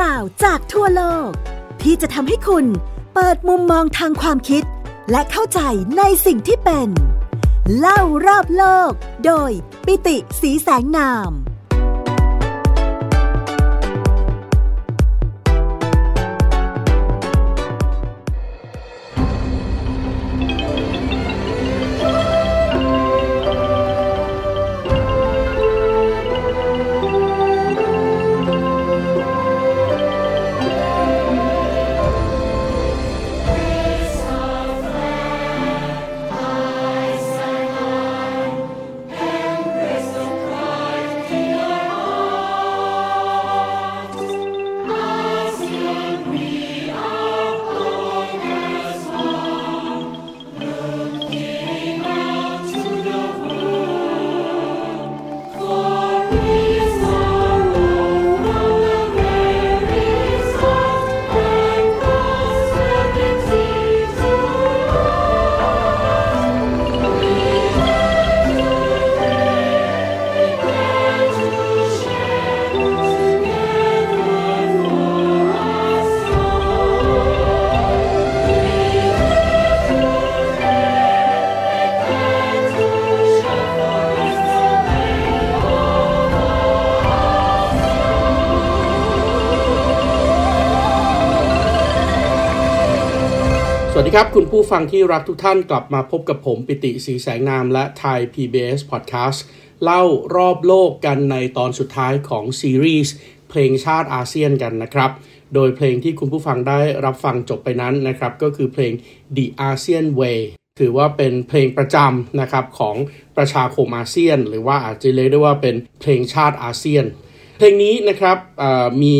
ราวจากทั่วโลก ที่จะทำให้คุณเปิดมุมมองทางความคิด และเข้าใจในสิ่งที่เป็น เล่ารอบโลก โดยปิติสีแสงนาม สดีครับ คุณผู้ฟังที่รักทุกท่านกลับมาพบกับผมปิติสีแสงนามและไทย PBS Podcast เล่ารอบโลกกันในตอนสุดท้ายของซีรีส์เพลงชาติอาเซียนกันนะครับ โดยเพลงที่คุณผู้ฟังได้รับฟังจบไปนั้นนะครับ ก็คือเพลง The ASEAN Way ถือว่าเป็นเพลงประจำนะครับของประชาคมอาเซียน หรือว่าอาจจะเรียกได้ว่าเป็นเพลงชาติอาเซียน เพลงนี้นะครับมี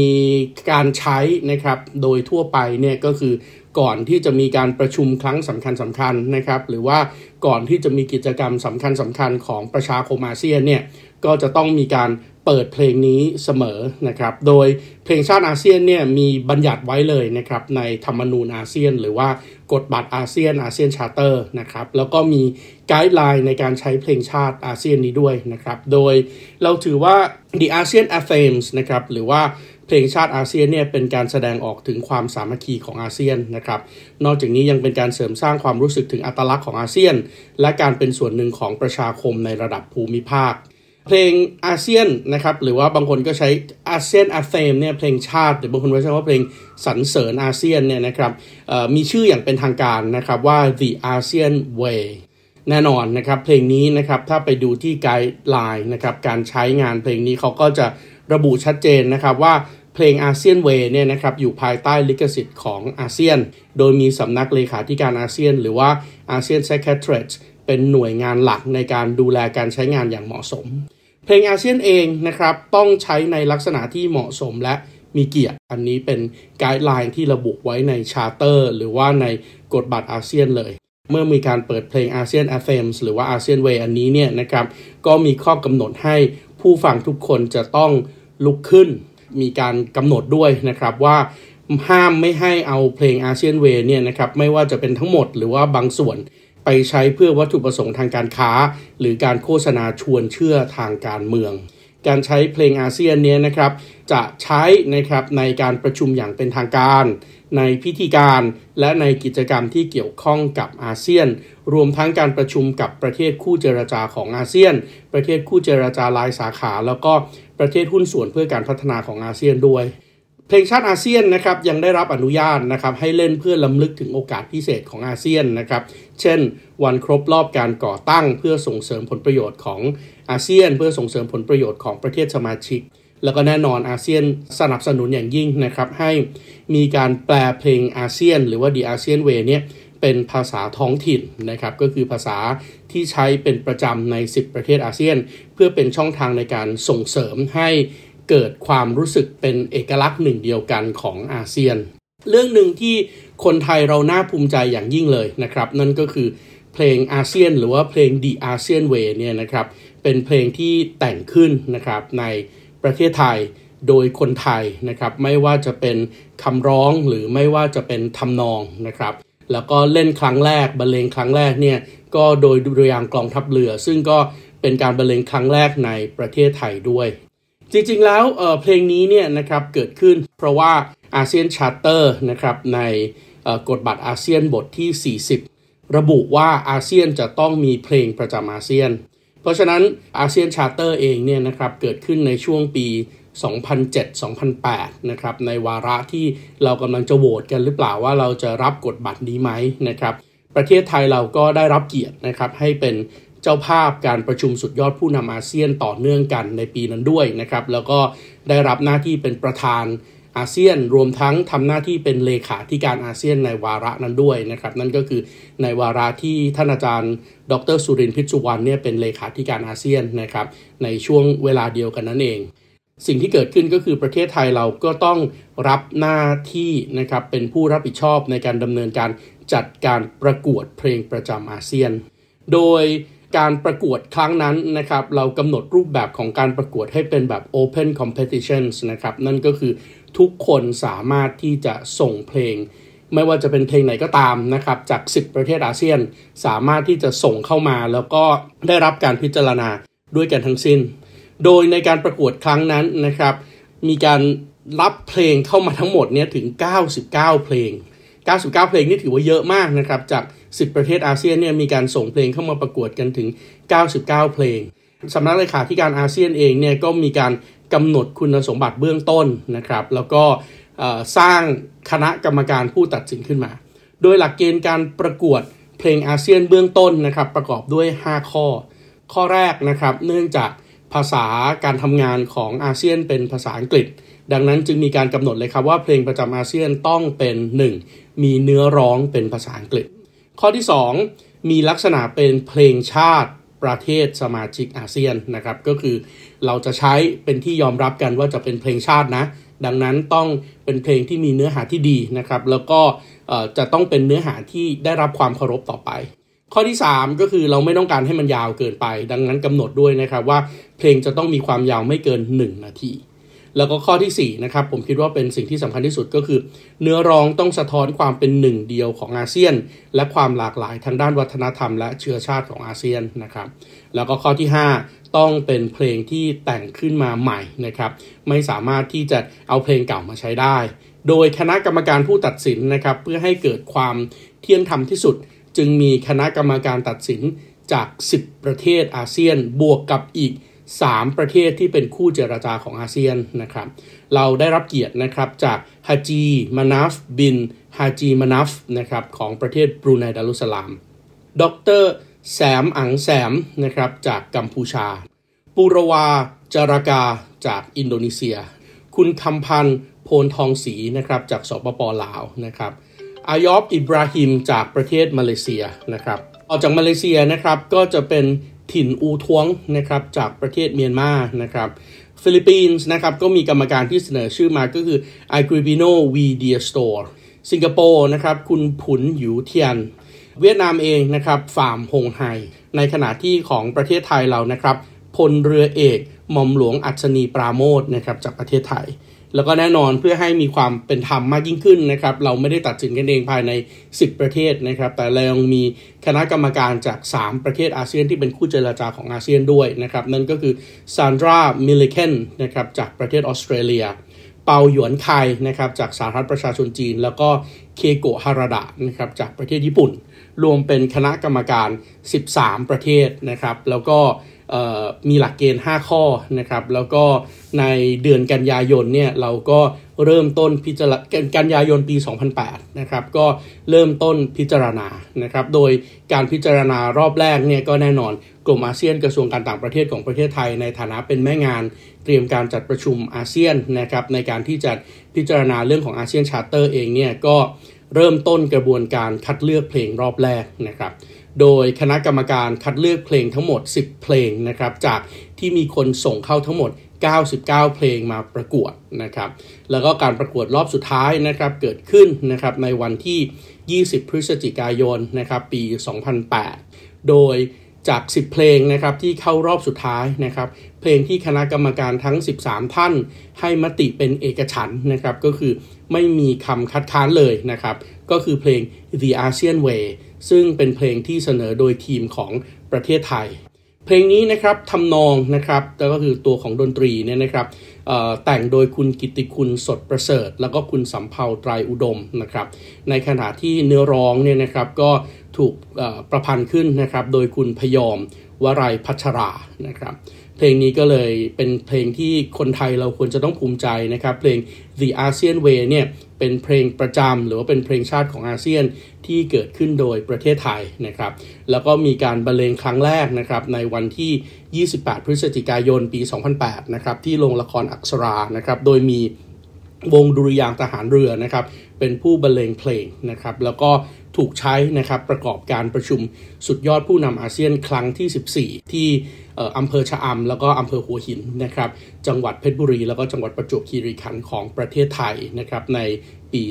การใช้นะครับโดยทั่วไปเนี่ยก็คือ ก่อนที่จะมีการประชุมครั้งสำคัญสำคัญนะครับ หรือว่าก่อนที่จะมีกิจกรรมสำคัญสำคัญของประชาคมอาเซียนเนี่ยก็จะต้องมีการเปิดเพลงนี้เสมอนะครับ โดยเพลงชาติอาเซียนเนี่ยมีบัญญัติไว้เลยนะครับในธรรมนูญอาเซียน หรือว่ากฎบัตรอาเซียน ASEAN Charter นะครับแล้วก็มี guideline ในการใช้เพลงชาติอาเซียนนี้ด้วยนะครับ โดยเราถือว่า the ASEAN Anthems นะครับหรือว่า เพลงชาติอาเซียนเนี่ยเป็นการแสดงออกถึงความสามัคคีของอาเซียนนะครับ นอกจากนี้ยังเป็นการเสริมสร้างความรู้สึกถึงอัตลักษณ์ของอาเซียน และการเป็นส่วนหนึ่งของประชาคมในระดับภูมิภาค เพลงอาเซียนนะครับหรือว่าบางคนก็ใช้อาเซียนอาเซมเนี่ยเพลงชาติหรือบางคนก็ใช้ว่าเพลงสรรเสริญอาเซียนเนี่ยนะครับมีชื่ออย่างเป็นทางการนะครับว่า the ASEAN Way แน่นอนนะครับเพลงนี้นะครับถ้าไปดูที่ guideline นะครับการใช้งานเพลงนี้เขาก็จะ ระบุชัดเจนนะครับว่าเพลง ASEAN Way เนี่ยนะครับอยู่ภายใต้ลิขสิทธิ์ของอาเซียน โดยมีสำนักเลขาธิการอาเซียน หรือว่าอาเซียน Secretariat เป็นหน่วยงานหลักในการดูแลการใช้งานอย่างเหมาะสม เพลงอาเซียนเองนะครับต้องใช้ในลักษณะที่เหมาะสมและมีเกียรติ อันนี้เป็น guideline ที่ระบุไว้ใน Charter หรือว่าในกฎบัตรอาเซียนเลย เมื่อมีการเปิดเพลงอาเซียนแอเ e มส์หรือว่าอาเซียนเวอันนี้เนี่ยนะครับก็มีข้อกำหนดให้ผู้ฟังทุกคนจะต้อง ลุกขึ้นมีการกำหนดด้วยนะครับว่าห้ามไม่ให้เอาเพลงอาเซียนเวเนี่ยนะครับไม่ว่าจะเป็นทั้งหมดหรือว่าบางส่วนไปใช้เพื่อวัตถุประสงค์ทางการค้า หรือการโฆษณาชวนเชื่อทางการเมือง การใช้เพลงอาเซียนเนี่ยนะครับจะใช้นะครับในการประชุมอย่างเป็นทางการ ในพิธีการและในกิจกรรมที่เกี่ยวข้องกับอาเซียน รวมทั้งการประชุมกับประเทศคู่เจรจาของอาเซียน ประเทศคู่เจรจารายสาขา แล้วก็ ประเทศหุ้นส่วนเพื่อการพัฒนาของอาเซียนด้วย เพลงชาติอาเซียนนะครับยังได้รับอนุญาตนะครับให้เล่นเพื่อล้ำลึกถึงโอกาสพิเศษของอาเซียนนะครับ เช่น วันครบรอบการก่อตั้งเพื่อส่งเสริมผลประโยชน์ของอาเซียน เพื่อส่งเสริมผลประโยชน์ของประเทศสมาชิกแล้วก็แน่นอนอาเซียนสนับสนุนอย่างยิ่งนะครับ ให้มีการแปลเพลงอาเซียน หรือว่าดีอาเซียนเวเนี่ย เป็นภาษาท้องถิ่นนะครับก็คือภาษาที่ใช้เป็นประจำใน 10 ประเทศอาเซียน เพื่อเป็นช่องทางในการส่งเสริมให้เกิดความรู้สึกเป็นเอกลักษณ์หนึ่งเดียวกันของอาเซียน เรื่องหนึ่งที่คนไทยเราน่าภูมิใจอย่างยิ่งเลยนะครับนั่นก็คือเพลงอาเซียน หรือว่าเพลง The ASEAN Way เนี่ยนะครับเป็นเพลงที่แต่งขึ้นนะครับในประเทศไทยโดยคนไทยนะครับไม่ว่าจะเป็นคำร้องหรือไม่ว่าจะเป็นทำนองนะครับ แล้วก็เล่นครั้งแรกบรรเลงครั้งแรกเนี่ยก็โดยดุริยางกองทัพเรือ ซึ่งก็เป็นการบรรเลงครั้งแรกในประเทศไทยด้วย จริงๆแล้วเเพลงนี้เนี่ยนะครับเกิดขึ้นเพราะว่าอาเซียนชาร์เตอร์นะครับในกฎบัตรอาเซียนบทที่ 40 ระบุว่าอาเซียนจะต้องมีเพลงประจำอาเซียน เพราะฉะนั้น ASEAN Charter เองเนี่ยนะครับเกิดขึ้นในช่วงปี 2007-2008 นะครับในวาระที่เรากำลังจะโหวตกันหรือเปล่าว่าเราจะรับกฎบัตรนี้ไหมนะครับ ประเทศไทยเราก็ได้รับเกียรตินะครับให้เป็นเจ้าภาพการประชุมสุดยอดผู้นำอาเซียนต่อเนื่องกันในปีนั้นด้วยนะครับ แล้วก็ได้รับหน้าที่เป็นประธานอาเซียนรวมทั้งทำหน้าที่เป็นเลขาธิการอาเซียนในวาระนั้นด้วยนะครับ นั่นก็คือในวาระที่ท่านอาจารย์ ดรสุรินทร์พิจุวรรณเนี่ยเป็นเลขาธิการอาเซียนนะครับในช่วงเวลาเดียวกันนั่นเอง สิ่งที่เกิดขึ้นก็คือประเทศไทยเราก็ต้องรับหน้าที่นะครับเป็นผู้รับผิดชอบในการดำเนินการจัดการประกวดเพลงประจำอาเซียน โดยการประกวดครั้งนั้นนะครับเรากำหนดรูปแบบของการประกวดให้เป็นแบบ Open Competitions นะครับนั่นก็คือทุกคนสามารถที่จะส่งเพลง ไม่ว่าจะเป็นเพลงไหนก็ตามนะครับจาก 10 ประเทศอาเซียน สามารถที่จะส่งเข้ามาแล้วก็ได้รับการพิจารณาด้วยกันทั้งสิ้น โดยในการประกวดครั้งนั้นนะครับ มีการรับเพลงเข้ามาทั้งหมดเนี่ยถึง 99 เพลง 99 เพลงนี่ถือว่าเยอะมากนะครับ จาก 10 ประเทศอาเซียนเนี่ยมีการส่งเพลงเข้ามาประกวดกันถึง 99 เพลงสำนักเลขาธิการอาเซียนเองเนี่ยก็มีการกำหนดคุณสมบัติเบื้องต้นนะครับ แล้วก็สร้างคณะกรรมการผู้ตัดสินขึ้นมา โดยหลักเกณฑ์การประกวดเพลงอาเซียนเบื้องต้นนะครับ ประกอบด้วย 5 ข้อ ข้อแรกนะครับ เนื่องจาก ภาษาการทำงานของอาเซียนเป็นภาษาอังกฤษ ดังนั้นจึงมีการกำหนดเลยครับว่าเพลงประจำอาเซียนต้องเป็น 1. มีเนื้อร้องเป็นภาษาอังกฤษ ข้อที่ 2 มีลักษณะเป็นเพลงชาติประเทศสมาชิกอาเซียนนะครับก็คือเราจะใช้เป็นที่ยอมรับกันว่าจะเป็นเพลงชาตินะ ดังนั้นต้องเป็นเพลงที่มีเนื้อหาที่ดีนะครับแล้วก็จะต้องเป็นเนื้อหาที่ได้รับความเคารพต่อไป ข้อที่ 3 ก็คือเราไม่ต้องการให้มันยาวเกินไป ดังนั้นกำหนดด้วยนะครับว่าเพลงจะต้องมีความยาวไม่เกิน 1 นาที แล้วก็ข้อที่4นะครับผมคิดว่าเป็นสิ่งที่สำคัญที่สุดก็คือ เนื้อร้องต้องสะท้อนความเป็นหนึ่งเดียวของอาเซียน และความหลากหลายทางด้านวัฒนธรรม และเชื้อชาติของอาเซียนนะครับแล้วก็ข้อที่ 5 ต้องเป็นเพลงที่แต่งขึ้นมาใหม่นะครับไม่สามารถที่จะเอาเพลงเก่ามาใช้ได้ โดยคณะกรรมการผู้ตัดสินนะครับเพื่อให้เกิดความเที่ยงธรรมที่สุด จึงมีคณะกรรมการตัดสินจาก 10 ประเทศอาเซียนบวกกับอีก 3 ประเทศที่เป็นคู่เจรจาของอาเซียนนะครับ เราได้รับเกียรตินะครับจากฮาจีมานัฟบินฮาจีมานัฟนะครับของประเทศบรูไนดารุสลาม ดรแสมอังแสมนะครับจากกัมพูชาปุรวาจารากาจากอินโดนีเซีย คุณคำพันธ์โพนทองศรีนะครับจากสปปลาวนะครับ อายอบอิบราฮิมจากประเทศมาเลเซียนะครับออกจากมาเลเซียนะครับก็จะเป็นถิ่นอูทวงนะครับจากประเทศเมียนมานะครับฟิลิปปินส์นะครับก็มีกรรมการที่เสนอชื่อมาก็คือไอกริบิโนวีเดียสโตร์สิงคโปร์นะครับคุณผุนหยูเทียน เวียดนามเองนะครับฟาร์มฮงไฮในขณะที่ของประเทศไทยเรานะครับพลเรือเอกหม่อมหลวงอัศนีปราโมทนะครับจากประเทศไทย แล้วก็แน่นอนเพื่อให้มีความเป็นธรรมมากยิ่งขึ้นนะครับ เราไม่ได้ตัดสินกันเองภายใน 10 ประเทศนะครับ แต่เรายังมีคณะกรรมการจาก 3 ประเทศอาเซียนที่เป็นคู่เจรจาของอาเซียนด้วยนะครับ นั่นก็คือซานดรามิลลิเคนนะครับจากประเทศออสเตรเลีย เปาหยวนไคนะครับจากสาธารณประชาชนจีน แล้วก็เคโกะฮาราดะนะครับจากประเทศญี่ปุ่น รวมเป็นคณะกรรมการ 13 ประเทศนะครับ แล้วก็ มีหลักเกณฑ์ 5 ข้อนะครับ แล้วก็ในเดือนกันยายนเนี่ยเราก็เริ่มต้นพิจารณากันยายนปี 2008 นะครับ ก็เริ่มต้นพิจารณานะครับ โดยการพิจารณารอบแรกเนี่ยก็แน่นอนกลุ่มอาเซียนกระทรวงการต่างประเทศของประเทศไทย ในฐานะเป็นแม่งานเตรียมการจัดประชุมอาเซียนนะครับ ในการที่จะพิจารณาเรื่องของ ASEAN Charter เองเนี่ยก็เริ่มต้นกระบวนการคัดเลือกเพลงรอบแรกนะครับ โดยคณะกรรมการคัดเลือกเพลงทั้งหมด 10 เพลงนะครับ จากที่มีคนส่งเข้าทั้งหมด 99 เพลงมาประกวดนะครับ แล้วก็การประกวดรอบสุดท้ายนะครับเกิดขึ้นนะครับในวันที่ 20 พฤศจิกายนนะครับปี 2008 โดย จาก 10 เพลงนะครับที่เข้ารอบสุดท้ายนะครับ เพลงที่คณะกรรมการทั้ง 13 ท่าน ให้มติเป็นเอกฉันนะครับก็คือไม่มีคำคัดค้านเลยนะครับ ก็คือเพลง The ASEAN Way ซึ่งเป็นเพลงที่เสนอโดยทีมของประเทศไทย เพลงนี้นะครับทำนองนะครับแล้วก็คือตัวของดนตรีเนี่ยนะครับแต่งโดยคุณกิติคุณสดประเสริฐ แล้วก็คุณสำเภาไตรอุดมนะครับในขณะที่เนื้อร้องเนี่ยนะครับก็ถูกประพันธ์ขึ้นนะครับโดยคุณพยอมวรัยพัชรานะครับ เพลงนี้ก็เลยเป็นเพลงที่คนไทยเราควรจะต้องภูมิใจนะครับ เพลง The ASEAN Way เนี่ยเป็นเพลงประจำหรือว่าเป็นเพลงชาติของอาเซียนที่เกิดขึ้นโดยประเทศไทยนะครับ แล้วก็มีการบรรเลงครั้งแรกนะครับในวันที่ 28 พฤศจิกายนปี 2008 นะครับที่โรงละครอักษรานะครับโดยมีวงดุริยางทหารเรือนะครับเป็นผู้บรรเลงเพลงนะครับ แล้วก็ ถูกใช้นะครับประกอบการประชุมสุดยอดผู้นำอาเซียนครั้งที่ 14 ที่อำเภอชะอำแล้วก็อำเภอหัวหินนะครับจังหวัดเพชรบุรี แล้วก็จังหวัดประจวบคีรีขันธ์ของประเทศไทยนะครับในปี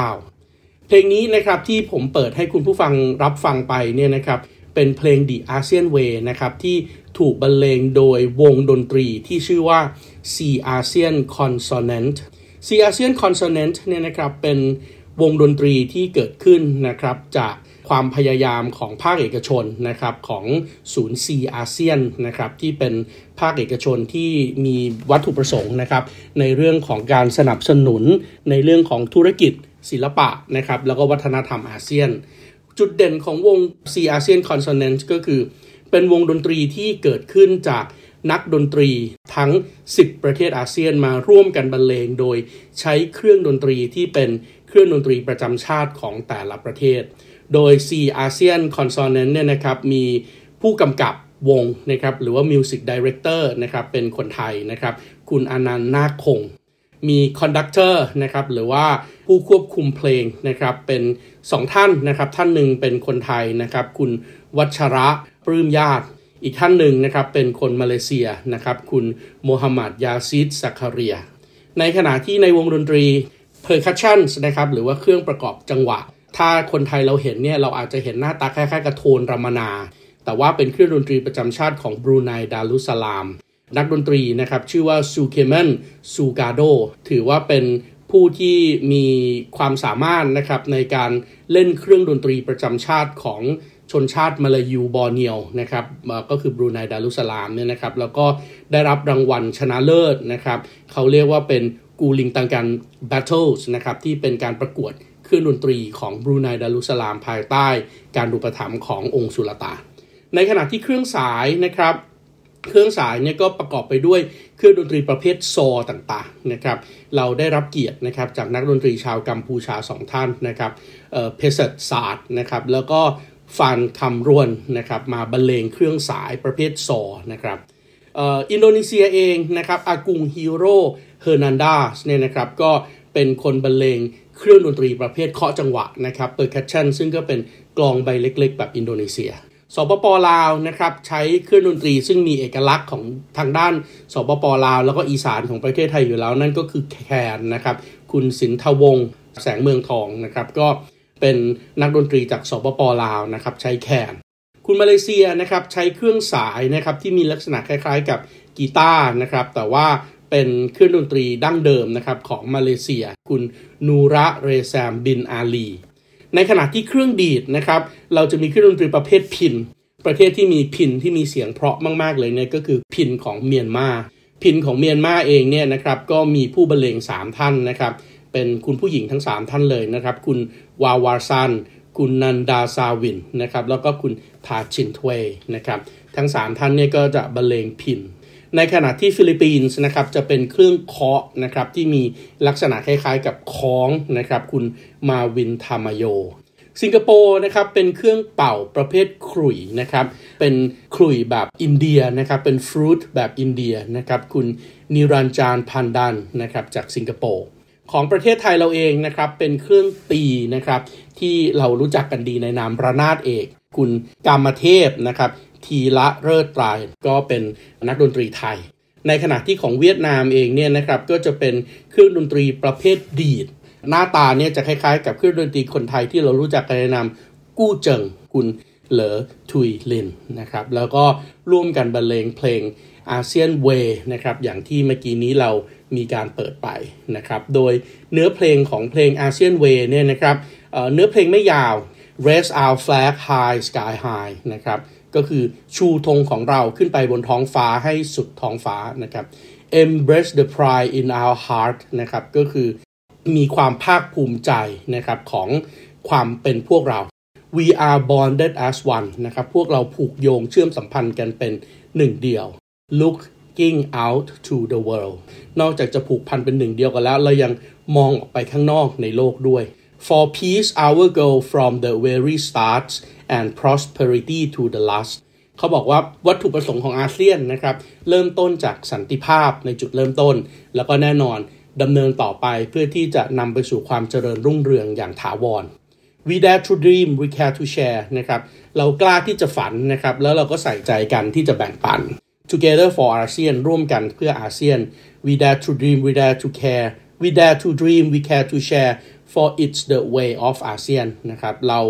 2009 เพลงนี้นะครับที่ผมเปิดให้คุณผู้ฟังรับฟังไปเนี่ยนะครับเป็นเพลง The ASEAN Way นะครับที่ถูกบรรเลงโดยวงดนตรีที่ชื่อว่า C ASEAN Consonant C ASEAN Consonant เนี่ยนะครับเป็น วงดนตรีที่เกิดขึ้นนะครับจากความพยายามของภาคเอกชนนะครับของศูนย์ซีอาเซียนนะครับที่เป็นภาคเอกชนที่มีวัตถุประสงค์นะครับในเรื่องของการสนับสนุนในเรื่องของธุรกิจศิลปะนะครับแล้วก็วัฒนธรรมอาเซียน จุดเด่นของวง C ASEAN Consonant ก็คือ เป็นวงดนตรีที่เกิดขึ้นจากนักดนตรีทั้ง 10 ประเทศอาเซียนมาร่วมกันบรรเลงโดยใช้เครื่องดนตรีที่เป็น เครื่องดนตรีประจำชาติของแต่ละประเทศ โดย C ASEAN Consonant เนี่ยนะครับมีผู้กำกับวงนะครับหรือว่า Music Director นะครับเป็นคนไทยนะครับคุณอนันต์นาคคง มี conductor นะครับหรือว่าผู้ควบคุมเพลงนะครับเป็น 2 ท่านนะครับท่านหนึ่งเป็นคนไทยนะครับคุณวัชระปลื้มญาติอีกท่านหนึ่งนะครับเป็นคนมาเลเซียนะครับคุณโมฮัมหมัดยาซิดสักคาเรีย ในขณะที่ในวงดนตรี percussion นะครับหรือว่าเครื่องประกอบจังหวะ ถ้าคนไทยเราเห็นเนี่ยเราอาจจะเห็นหน้าตาคล้ายๆกับโทนรำมะนา แต่ว่าเป็นเครื่องดนตรีประจำชาติของบรูไนดารุสลาม นักดนตรีนะครับชื่อว่าซูเคเมนซูกาโดถือว่าเป็นผู้ที่มีความสามารถนะครับในการเล่นเครื่องดนตรีประจำชาติของชนชาติมาลายูบอร์เนียวนะครับก็คือบรูไนดารุสลามเนี่ยนะครับแล้วก็ได้รับรางวัลชนะเลิศนะครับเขาเรียกว่าเป็น กูลิงตังกัน Battles นะครับที่เป็นการประกวดเครื่องดนตรีของบรูไนดารุสลามภายใต้ การอุปถัมภ์ขององค์สุลตานในขณะที่เครื่องสายนะครับเครื่องสายเนี่ยก็ประกอบไปด้วยเครื่องดนตรีประเภทซอต่างๆนะครับ เราได้รับเกียรตินะครับจากนักดนตรีชาวกัมพูชาสองท่านนะครับเพเซตศาสตร์นะครับ แล้วก็ฟันคำรวนนะครับมาบรรเลงเครื่องสายประเภทซอนะครับอินโดนีเซียเองนะครับอากุงฮีโร่ เฮอร์นันดาสเนี่ยนะครับก็เป็นคนบรรเลงเครื่องดนตรีประเภทเคาะจังหวะนะครับ percussion ซึ่งก็เป็นกลองใบเล็ก ๆ แบบอินโดนีเซียสปปลาวนะครับใช้เครื่องดนตรีซึ่งมีเอกลักษณ์ของทางด้านสปปลาว แล้วก็อีสานของประเทศไทยอยู่แล้วนั่นก็คือแคนนะครับคุณสินทวงศ์แสงเมืองทองนะครับก็เป็นนักดนตรีจากสปปลาวนะครับใช้แคนคุณมาเลเซียนะครับใช้เครื่องสายนะครับที่มีลักษณะคล้ายๆ กับกีตาร์นะครับแต่ว่า เป็นเครื่องดนตรีดั้งเดิมนะครับของมาเลเซีย คุณนูระเรแซมบินอาลี ในขณะที่เครื่องดีดนะครับ เราจะมีเครื่องดนตรีประเภทพิณ ประเทศที่มีพิณที่มีเสียงเพราะมากๆเลยเนี่ยก็คือพิณของเมียนมาพิณของเมียนมาเองเนี่ยนะครับก็มีผู้บรรเลง 3 ท่านนะครับ เป็นคุณผู้หญิงทั้ง 3 ท่านเลยนะครับ คุณวาวาซัน คุณนันดาซาวินนะครับแล้วก็คุณทาชินทเวนะครับทั้ง 3 ท่านเนี่ยก็จะบรรเลงพิณ ในขณะที่ฟิลิปปินส์นะครับจะเป็นเครื่องเคาะนะครับที่มีลักษณะคล้ายๆกับฆ้องนะครับคุณมาวินทามโย สิงคโปร์นะครับเป็นเครื่องเป่าประเภทขลุ่ยนะครับเป็นขลุ่ยแบบอินเดียนะครับเป็นฟรุตแบบอินเดียนะครับคุณนิรันจานพันดันนะครับจากสิงคโปร์ของประเทศไทยเราเองนะครับเป็นเครื่องตีนะครับที่เรารู้จักกันดีในนามระนาดเอก คุณกามเทพนะครับ ทีละเลิศตรายก็เป็นนักดนตรีไทย ในขณะที่ของเวียดนามเองเนี่ยนะครับก็จะเป็นเครื่องดนตรีประเภทดีด หน้าตาเนี่ยจะคล้ายๆ กับเครื่องดนตรีคนไทยที่เรารู้จักกันในนามกู้เจิงคุณเหลอทุยลินนะครับแล้วก็ร่วมกันบรรเลงเพลงอาเซียนเวนะครับอย่างที่เมื่อกี้นี้เรามีการเปิดไปนะครับโดยเนื้อเพลงของเพลงอาเซียนเวเนี่ยนะครับเนื้อเพลงไม่ยาว raise our flag high sky high นะครับ ก็คือชูธงของเราขึ้นไปบนท้องฟ้าให้สุดท้องฟ้านะครับ embrace the pride in our heart นะครับก็คือมีความภาคภูมิใจนะครับของความเป็นพวกเรา we are bonded as one นะครับพวกเราผูกโยงเชื่อมสัมพันธ์กันเป็นหนึ่งเดียว looking out to the world นอกจากจะผูกพันเป็นหนึ่งเดียวกันแล้ว เรายังมองออกไปข้างนอกในโลกด้วย for peace our goal from the very start and prosperity to the last เขาบอกว่าวัตถุประสงค์ของอาเซียนนะครับเริ่มต้นจากสันติภาพในจุดเริ่มต้น แล้วก็แน่นอนดำเนินต่อไปเพื่อที่จะนำไปสู่ความเจริญรุ่งเรืองอย่างถาวร we dare to dream we care to share นะครับเรากล้าที่จะฝันนะครับแล้วเราก็ใส่ใจกันที่จะแบ่งปัน together for ASEAN ร่วมกันเพื่ออาเซียน we dare to dream we dare to care we dare to dream we care to share for it's the way of ASEAN นะครับเรา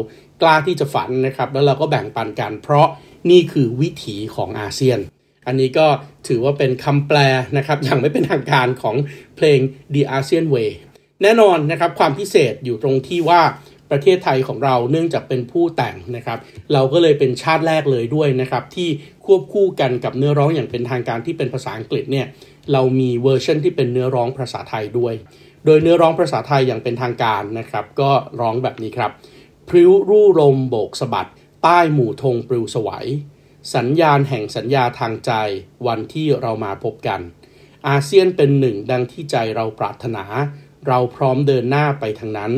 กล้าที่จะฝันนะครับแล้วเราก็แบ่งปันกัน เพราะนี่คือวิถีของอาเซียน อันนี้ก็ถือว่าเป็นคำแปลนะครับอย่างไม่เป็นทางการของเพลง The ASEAN Way แน่นอนนะครับความพิเศษอยู่ตรงที่ว่าประเทศไทยของเราเนื่องจากเป็นผู้แต่งนะครับ เราก็เลยเป็นชาติแรกเลยด้วยนะครับ ที่ควบคู่กันกับเนื้อร้องอย่างเป็นทางการที่เป็นภาษาอังกฤษเนี่ยเรามีเวอร์ชันที่เป็นเนื้อร้องภาษาไทยด้วย โดยเนื้อร้องภาษาไทยอย่างเป็นทางการนะครับ ก็ร้องแบบนี้ครับ พริ้วรู่ลมโบกสะบัด ใต้หมู่ธงปลิวสวัยสัญญาณแห่งสัญญาทางใจวันที่เรามาพบกัน อาเซียนเป็นหนึ่งดังที่ใจเราปรารถนา เราพร้อมเดินหน้าไปทางนั้น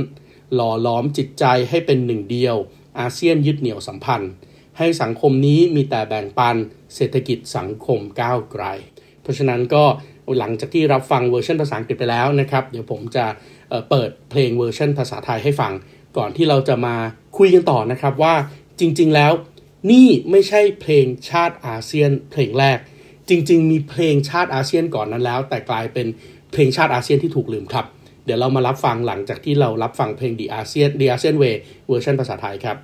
หล่อหลอมจิตใจให้เป็นหนึ่งเดียว อาเซียนยึดเหนี่ยวสัมพันธ์ ให้สังคมนี้มีแต่แบ่งปัน เศรษฐกิจสังคมก้าวไกล เพราะฉะนั้นก็ หลังจากที่รับฟังเวอร์ชันภาษาอังกฤษไปแล้วนะครับ เดี๋ยวผมจะเปิดเพลงเวอร์ชันภาษาไทยให้ฟัง ก่อนที่เราจะมาคุยกันต่อนะครับว่าจริง ๆ แล้ว นี่ไม่ใช่เพลงชาติอาเซียนเพลงแรก จริง ๆ มีเพลงชาติอาเซียนก่อนนั้นแล้ว แต่กลายเป็นเพลงชาติอาเซียนที่ถูกลืมครับ เดี๋ยวเรามารับฟังหลังจากที่เรารับฟังเพลง The ASEAN The ASEAN Way เวอร์ชันภาษาไทยครับ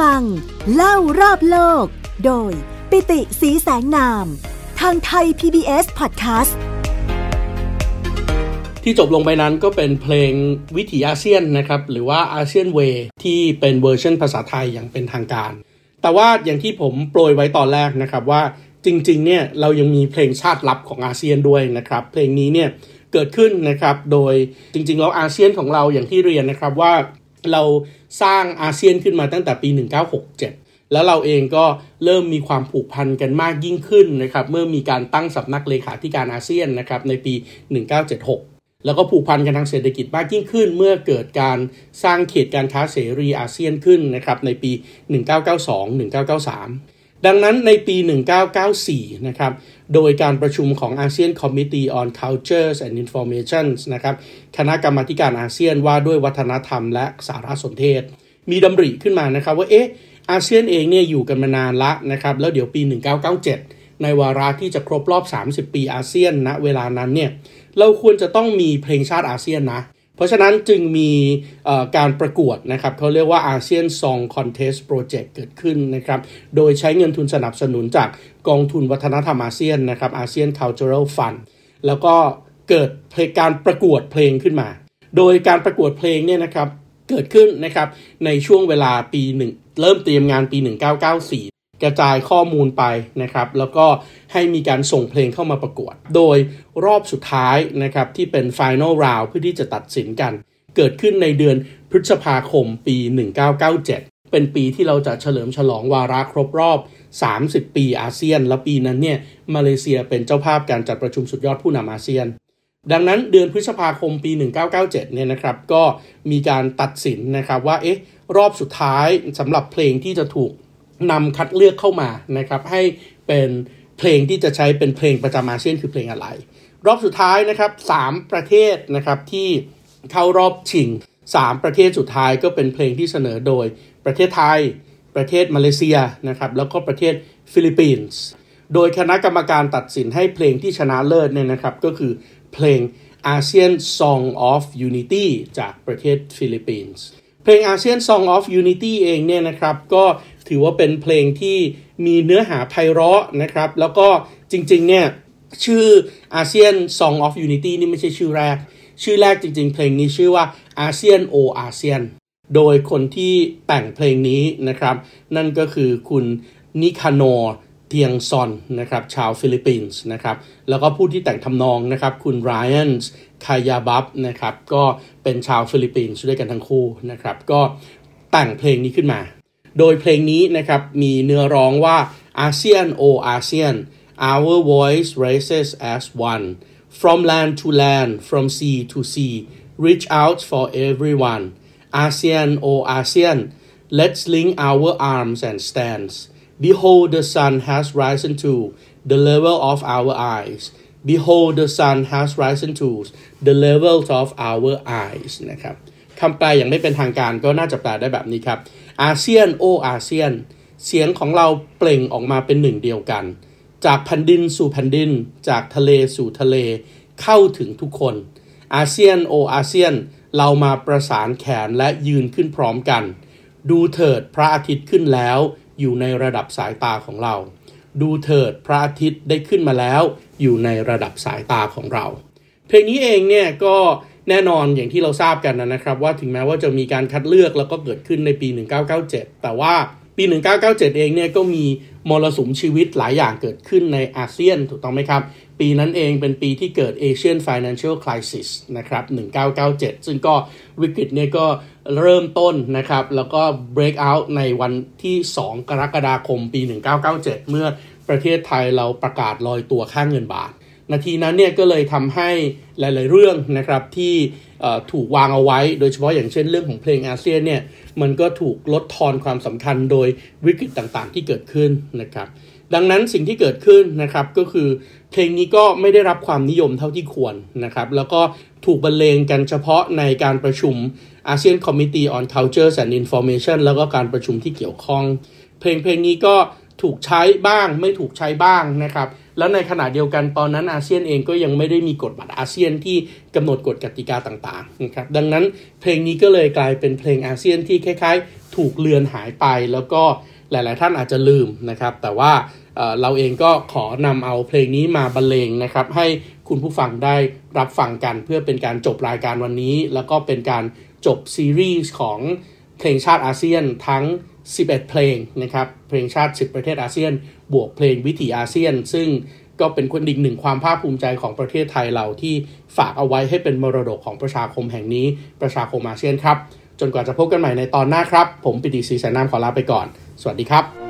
ฟัง เล่ารอบโลก โดยปิติ ศรีแสงนาม ทาง Thai PBS Podcast ที่จบลงไปนั้นก็เป็นเพลงวิถีอาเซียนนะครับ หรือว่า ASEAN Way ที่เป็นเวอร์ชันภาษาไทยอย่างเป็นทางการ แต่ว่าอย่างที่ผมโปรยไว้ตอนแรกนะครับว่าจริงๆเนี่ยเรายังมีเพลงชาติลับของอาเซียนด้วยนะครับ เพลงนี้เนี่ยเกิดขึ้นนะครับโดยจริงๆแล้วอาเซียนของเราอย่างที่เรียนนะครับว่า เราสร้างอาเซียนขึ้นมาตั้งแต่ปี 1967 แล้วเราเองก็เริ่มมีความผูกพันกันมากยิ่งขึ้นนะครับเมื่อมีการตั้งสำนักเลขาธิการอาเซียนนะครับในปี 1976 แล้วก็ผูกพันกันทางเศรษฐกิจมากยิ่งขึ้น เมื่อเกิดการสร้างเขตการค้าเสรีอาเซียนขึ้นนะครับในปี 1992-1993 ดังนั้นในปี 1994 นะครับ โดยการประชุมของ ASEAN Committee on Cultures and Information นะครับ คณะกรรมการอาเซียนว่าด้วยวัฒนธรรมและสารสนเทศ มีดำริขึ้นมานะครับว่า เอ๊ะ อาเซียนเองเนี่ยอยู่กันมานานละนะครับ แล้วเดี๋ยวปี 1997 ในวาระที่จะครบรอบ 30 ปีอาเซียนณนะเวลานั้นเนี่ย เราควรจะต้องมีเพลงชาติอาเซียนนะ เพราะฉะนั้นจึงมีการประกวดนะครับเขาเรียกว่า ASEAN Song Contest Project เกิดขึ้นนะครับ โดยใช้เงินทุนสนับสนุนจากกองทุนวัฒนธรรมอาเซียนนะครับอาเซียน Cultural Fund แล้วก็เกิดการประกวดเพลงขึ้นมา โดยการประกวดเพลงเนี่ยนะครับเกิดขึ้นนะครับในช่วงเวลาปีหนึ่งเริ่มเตรียมงานปี 1994 กระจายข้อมูลไปนะครับ แล้วก็ให้มีการส่งเพลงเข้ามาประกวด โดยรอบสุดท้ายนะครับที่เป็น Final Round เพื่อที่จะตัดสินกัน เกิดขึ้นในเดือนพฤษภาคมปี 1997 เป็นปีที่เราจะเฉลิมฉลองวาระครบรอบ 30 ปีอาเซียน และปีนั้นเนี่ยมาเลเซียเป็นเจ้าภาพการจัดประชุมสุดยอดผู้นำอาเซียน ดังนั้นเดือนพฤษภาคมปี 1997 เนี่ยนะครับก็มีการตัดสินนะครับว่าเอ๊ะรอบสุดท้ายสำหรับเพลงที่จะถูก นำคัดเลือกเข้ามานะครับให้เป็นเพลงที่จะใช้เป็นเพลงประจำอาเซียนคือเพลงอะไร รอบสุดท้ายนะครับ3ประเทศนะครับที่เข้ารอบชิง3ประเทศสุดท้ายก็เป็นเพลงที่เสนอโดยประเทศไทย ประเทศมาเลเซียนะครับแล้วก็ประเทศฟิลิปปินส์โดยคณะกรรมการตัดสินให้เพลงที่ชนะเลิศเนี่ยนะครับก็คือเพลง ASEAN Song of Unity จากประเทศฟิลิปปินส์เพลง ASEAN Song of Unity เองเนี่ยนะครับก็ ถือว่าเป็นเพลงที่มีเนื้อหาไพเราะนะครับ แล้วก็จริงๆเนี่ยชื่ออาเซียน Song of Unity นี่ไม่ใช่ชื่อแรก ชื่อแรกจริงๆ เพลงนี้ชื่อว่าASEAN Oh ASEAN โดยคนที่แต่งเพลงนี้นะครับ นั่นก็คือคุณนิคานอเทียงซอนนะครับชาวฟิลิปปินส์นะครับแล้วก็ผู้ที่แต่งทำนองนะครับคุณไรอัน คายาบยับนะครับก็เป็นชาวฟิลิปปินส์ด้วยกันทั้งคู่นะครับก็แต่งเพลงนี้ขึ้นมา โดยเพลงนี้นะครับมีเนื้อร้องว่า ASEAN O ASEAN our voice raises as one from land to land from sea to sea reach out for everyone ASEAN O ASEAN let's link our arms and stands behold the sun has risen to the level of our eyes behold the sun has risen to the level of our eyes นะครับคำแปลอย่างไม่เป็นทางการก็น่าจะแปลได้แบบนี้ครับ อาเซียนโออาเซียน เสียงของเราเปล่งออกมาเป็นหนึ่งเดียวกัน จากแผ่นดินสู่แผ่นดิน จากทะเลสู่ทะเล เข้าถึงทุกคน อาเซียนโออาเซียน เรามาประสานแขนและยืนขึ้นพร้อมกัน ดูเถิดพระอาทิตย์ขึ้นแล้ว อยู่ในระดับสายตาของเรา ดูเถิดพระอาทิตย์ได้ขึ้นมาแล้ว อยู่ในระดับสายตาของเรา เพลงนี้เองเนี่ยก็ แน่นอนอย่างที่เราทราบกันนะครับ ว่าถึงแม้ว่าจะมีการคัดเลือกแล้วก็เกิดขึ้นในปี 1997 แต่ว่าปี 1997 เองเนี่ยก็มีมรสุมชีวิตหลายอย่างเกิดขึ้นในอาเซียนถูกต้องไหมครับ ปีนั้นเองเป็นปีที่เกิด Asian Financial Crisis นะครับ 1997 ซึ่งก็วิกฤตเนี่ยก็เริ่มต้นนะครับ แล้วก็ break out ในวันที่ 2 กรกฎาคมปี 1997 เมื่อประเทศไทยเราประกาศลอยตัวค่างเงินบาท นาทีนั้นเนี่ยก็เลยทำให้หลาย ๆ เรื่องนะครับที่ถูกวางเอาไว้ โดยเฉพาะอย่างเช่นเรื่องของเพลงอาเซียนเนี่ยมันก็ถูกลดทอนความสำคัญโดยวิกฤตต่าง ๆ ที่เกิดขึ้นนะครับ ดังนั้นสิ่งที่เกิดขึ้นนะครับก็คือเพลงนี้ก็ไม่ได้รับความนิยมเท่าที่ควรนะครับ แล้วก็ถูกบรรเลงกันเฉพาะในการประชุม ASEAN Committee on Culture and Information แล้วก็การประชุมที่เกี่ยวข้อง เพลงเพลงนี้ก็ถูกใช้บ้างไม่ถูกใช้บ้างนะครับ แล้วในขณะเดียวกันตอนนั้นอาเซียนเองก็ยังไม่ได้มีกฎบัตรอาเซียนที่กำหนดกฎกติกาต่างๆนะครับดังนั้นเพลงนี้ก็เลยกลายเป็นเพลงอาเซียนที่คล้ายๆถูถูกเลือนหายไปแล้วก็หลาย ๆ ท่านอาจจะลืมนะครับ แต่ว่าเราเองก็ขอนำเอาเพลงนี้มาบรรเลงนะครับ ให้คุณผู้ฟังได้รับฟังกัน เพื่อเป็นการจบรายการวันนี้ แล้วก็เป็นการจบซีรีส์ของเพลงชาติอาเซียนทั้ง 11 เพลงนะครับ เพลงชาติ 10 ประเทศอาเซียน บวกเพลงวิถีอาเซียน ซึ่งก็เป็นคนอีกหนึ่งความภาคภูมิใจของประเทศไทยเราที่ฝากเอาไว้ให้เป็นมรดกของประชาคมแห่งนี้ ประชาคมอาเซียนครับ จนกว่าจะพบกันใหม่ในตอนหน้าครับ ผมปิติศรีแสนนามขอลาไปก่อน สวัสดีครับ